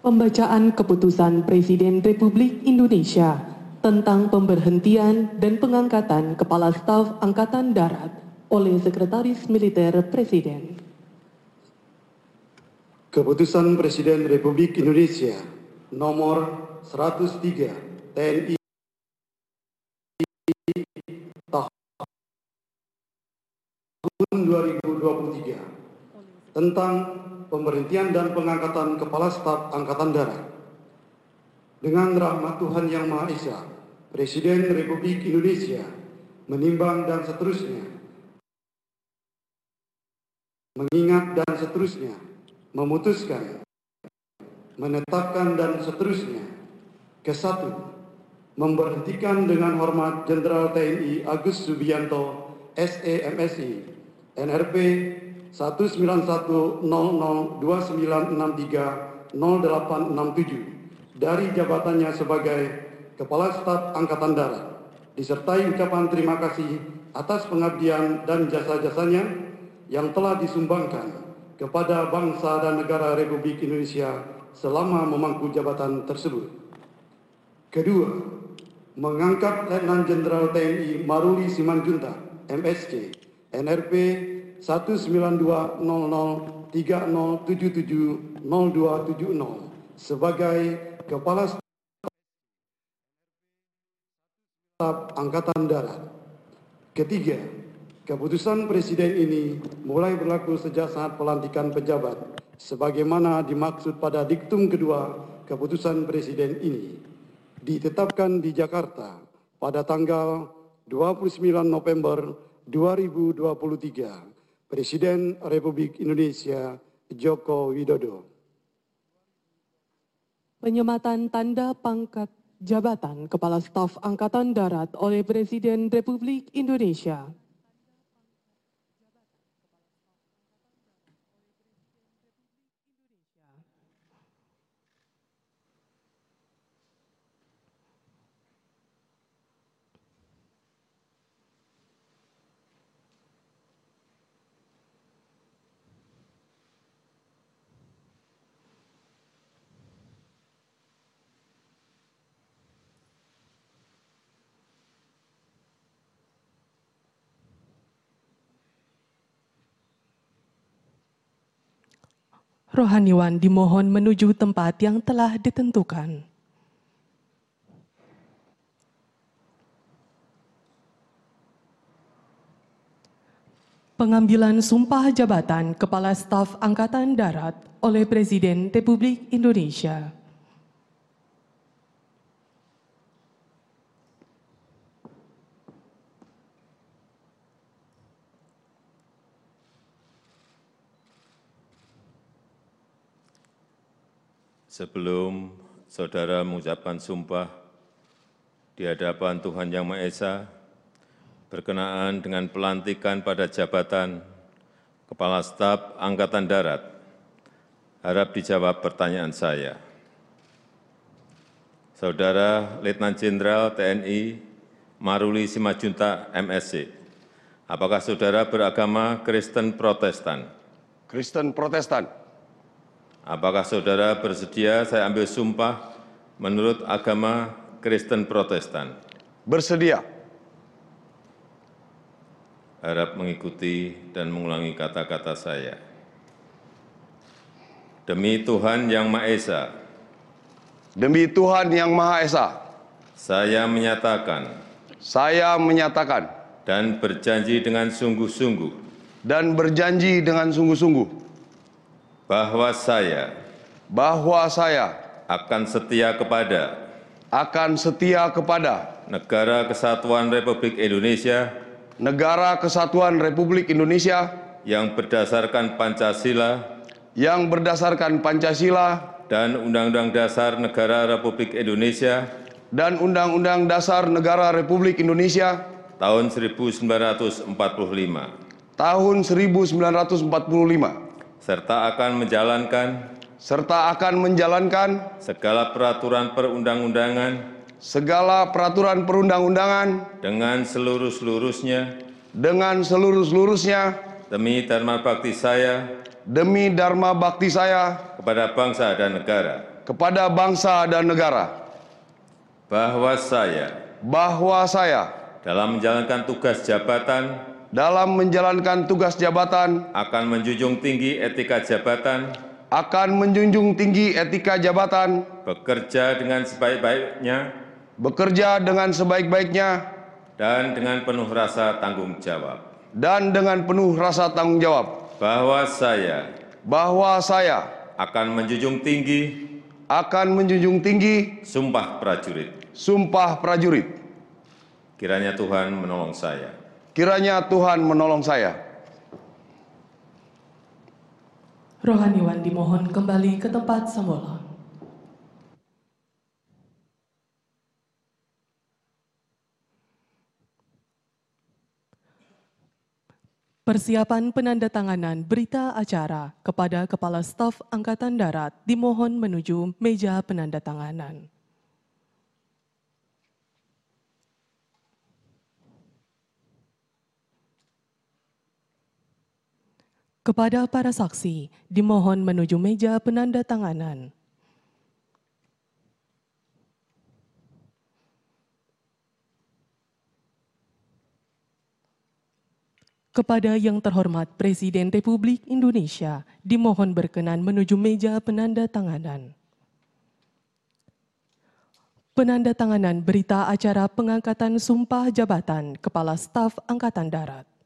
Pembacaan Keputusan Presiden Republik Indonesia tentang pemberhentian dan pengangkatan Kepala Staf Angkatan Darat oleh Sekretaris Militer Presiden. Keputusan Presiden Republik Indonesia nomor 103 TNI tahun 2023 tentang pemberhentian dan pengangkatan Kepala Staf Angkatan Darat. Dengan rahmat Tuhan Yang Maha Esa, Presiden Republik Indonesia menimbang dan seterusnya, mengingat dan seterusnya, memutuskan, menetapkan dan seterusnya. Kesatu, memberhentikan dengan hormat Jenderal TNI Agus Subianto, SEMSI, NRP 1910029630867 dari jabatannya sebagai Kepala Staf Angkatan Darat disertai ucapan terima kasih atas pengabdian dan jasa-jasanya yang telah disumbangkan kepada bangsa dan negara Republik Indonesia selama memangku jabatan tersebut. Kedua, mengangkat Letnan Jenderal TNI Maruli Simanjuntak, MSC, NRP 1920030770270 sebagai Kepala Staf Angkatan Darat. Ketiga, keputusan Presiden ini mulai berlaku sejak saat pelantikan pejabat sebagaimana dimaksud pada diktum kedua keputusan Presiden ini ditetapkan di Jakarta pada tanggal 29 November 2023 Presiden Republik Indonesia Joko Widodo. Penyematan tanda pangkat jabatan Kepala Staf Angkatan Darat oleh Presiden Republik Indonesia. Rohaniwan dimohon menuju tempat yang telah ditentukan. Pengambilan sumpah jabatan Kepala Staf Angkatan Darat oleh Presiden Republik Indonesia. Sebelum saudara mengucapkan sumpah di hadapan Tuhan Yang Maha Esa, berkenaan dengan pelantikan pada jabatan Kepala Staf Angkatan Darat, harap dijawab pertanyaan saya. Saudara Letnan Jenderal TNI Maruli Simajunta MSC, apakah saudara beragama Kristen Protestan? Kristen Protestan. Apakah saudara bersedia saya ambil sumpah menurut agama Kristen Protestan? Bersedia. Harap mengikuti dan mengulangi kata-kata saya. Demi Tuhan Yang Maha Esa. Demi Tuhan Yang Maha Esa. Saya menyatakan. Saya menyatakan. Dan berjanji dengan sungguh-sungguh. Dan berjanji dengan sungguh-sungguh bahwa saya bahwa saya akan setia kepada akan setia kepada negara kesatuan Republik Indonesia negara kesatuan Republik Indonesia yang berdasarkan Pancasila yang berdasarkan Pancasila dan Undang-Undang Dasar Negara Republik Indonesia dan Undang-Undang Dasar Negara Republik Indonesia tahun 1945 tahun 1945 serta akan menjalankan serta akan menjalankan segala peraturan perundang-undangan segala peraturan perundang-undangan dengan seluruh-seluruhnya. dengan seluruh-seluruhnya demi dharma bakti saya demi dharma bakti saya kepada bangsa dan negara. kepada bangsa dan negara. Bahwa saya bahwa saya dalam menjalankan tugas jabatan dalam menjalankan tugas jabatan akan menjunjung tinggi etika jabatan, akan menjunjung tinggi etika jabatan, bekerja dengan sebaik-baiknya, bekerja dengan sebaik-baiknya, dan dengan penuh rasa tanggung jawab. dan dengan penuh rasa tanggung jawab Bahwa saya bahwa saya akan menjunjung tinggi akan menjunjung tinggi sumpah prajurit. sumpah prajurit. Kiranya Tuhan menolong saya. Kiranya Tuhan menolong saya. Rohaniwan dimohon kembali ke tempat semula. Persiapan penandatanganan berita acara kepada Kepala Staf Angkatan Darat dimohon menuju meja penandatanganan. Kepada para saksi, dimohon menuju meja penandatanganan. Kepada yang terhormat Presiden Republik Indonesia, dimohon berkenan menuju meja penandatanganan. Penandatanganan berita acara pengangkatan sumpah jabatan Kepala Staf Angkatan Darat.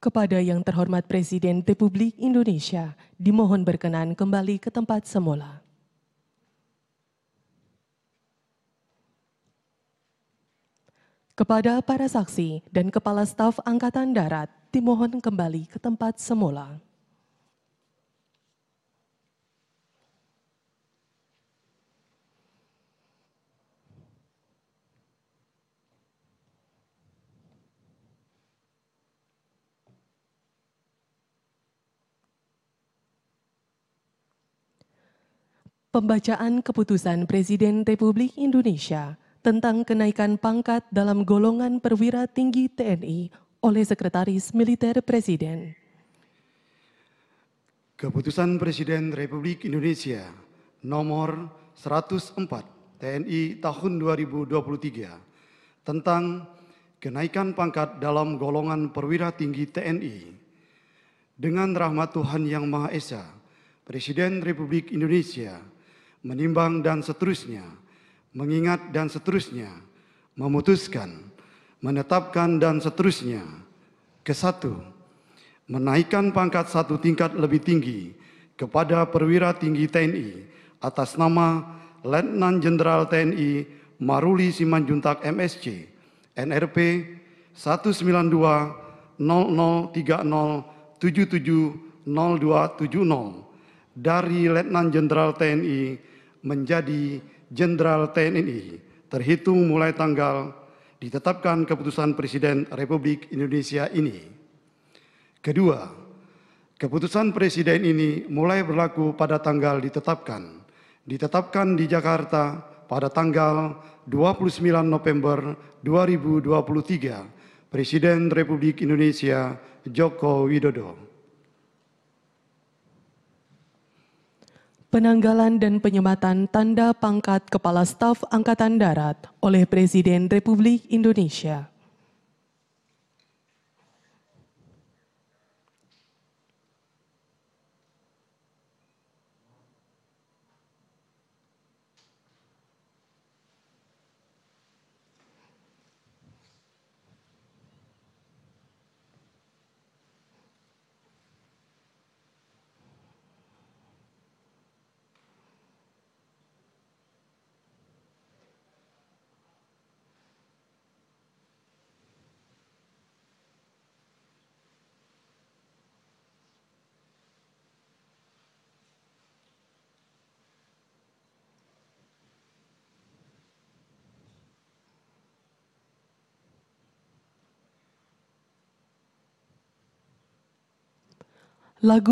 Kepada yang terhormat Presiden Republik Indonesia, dimohon berkenan kembali ke tempat semula. Kepada para saksi dan Kepala Staf Angkatan Darat, dimohon kembali ke tempat semula. Pembacaan keputusan Presiden Republik Indonesia tentang kenaikan pangkat dalam golongan perwira tinggi TNI oleh Sekretaris Militer Presiden. Keputusan Presiden Republik Indonesia nomor 104 TNI tahun 2023 tentang kenaikan pangkat dalam golongan perwira tinggi TNI. Dengan rahmat Tuhan Yang Maha Esa, Presiden Republik Indonesia menimbang dan seterusnya, mengingat dan seterusnya, memutuskan, menetapkan dan seterusnya. Kesatu, menaikkan pangkat satu tingkat lebih tinggi kepada perwira tinggi TNI atas nama Letnan Jenderal TNI Maruli Simanjuntak MSC NRP 192 0030 770270 dari Letnan Jenderal TNI menjadi Jenderal TNI terhitung mulai tanggal ditetapkan keputusan Presiden Republik Indonesia ini. Kedua, keputusan Presiden ini mulai berlaku pada tanggal ditetapkan. Ditetapkan di Jakarta pada tanggal 29 November 2023, Presiden Republik Indonesia Joko Widodo. Penanggalan dan penyematan tanda pangkat Kepala Staf Angkatan Darat oleh Presiden Republik Indonesia. Lagu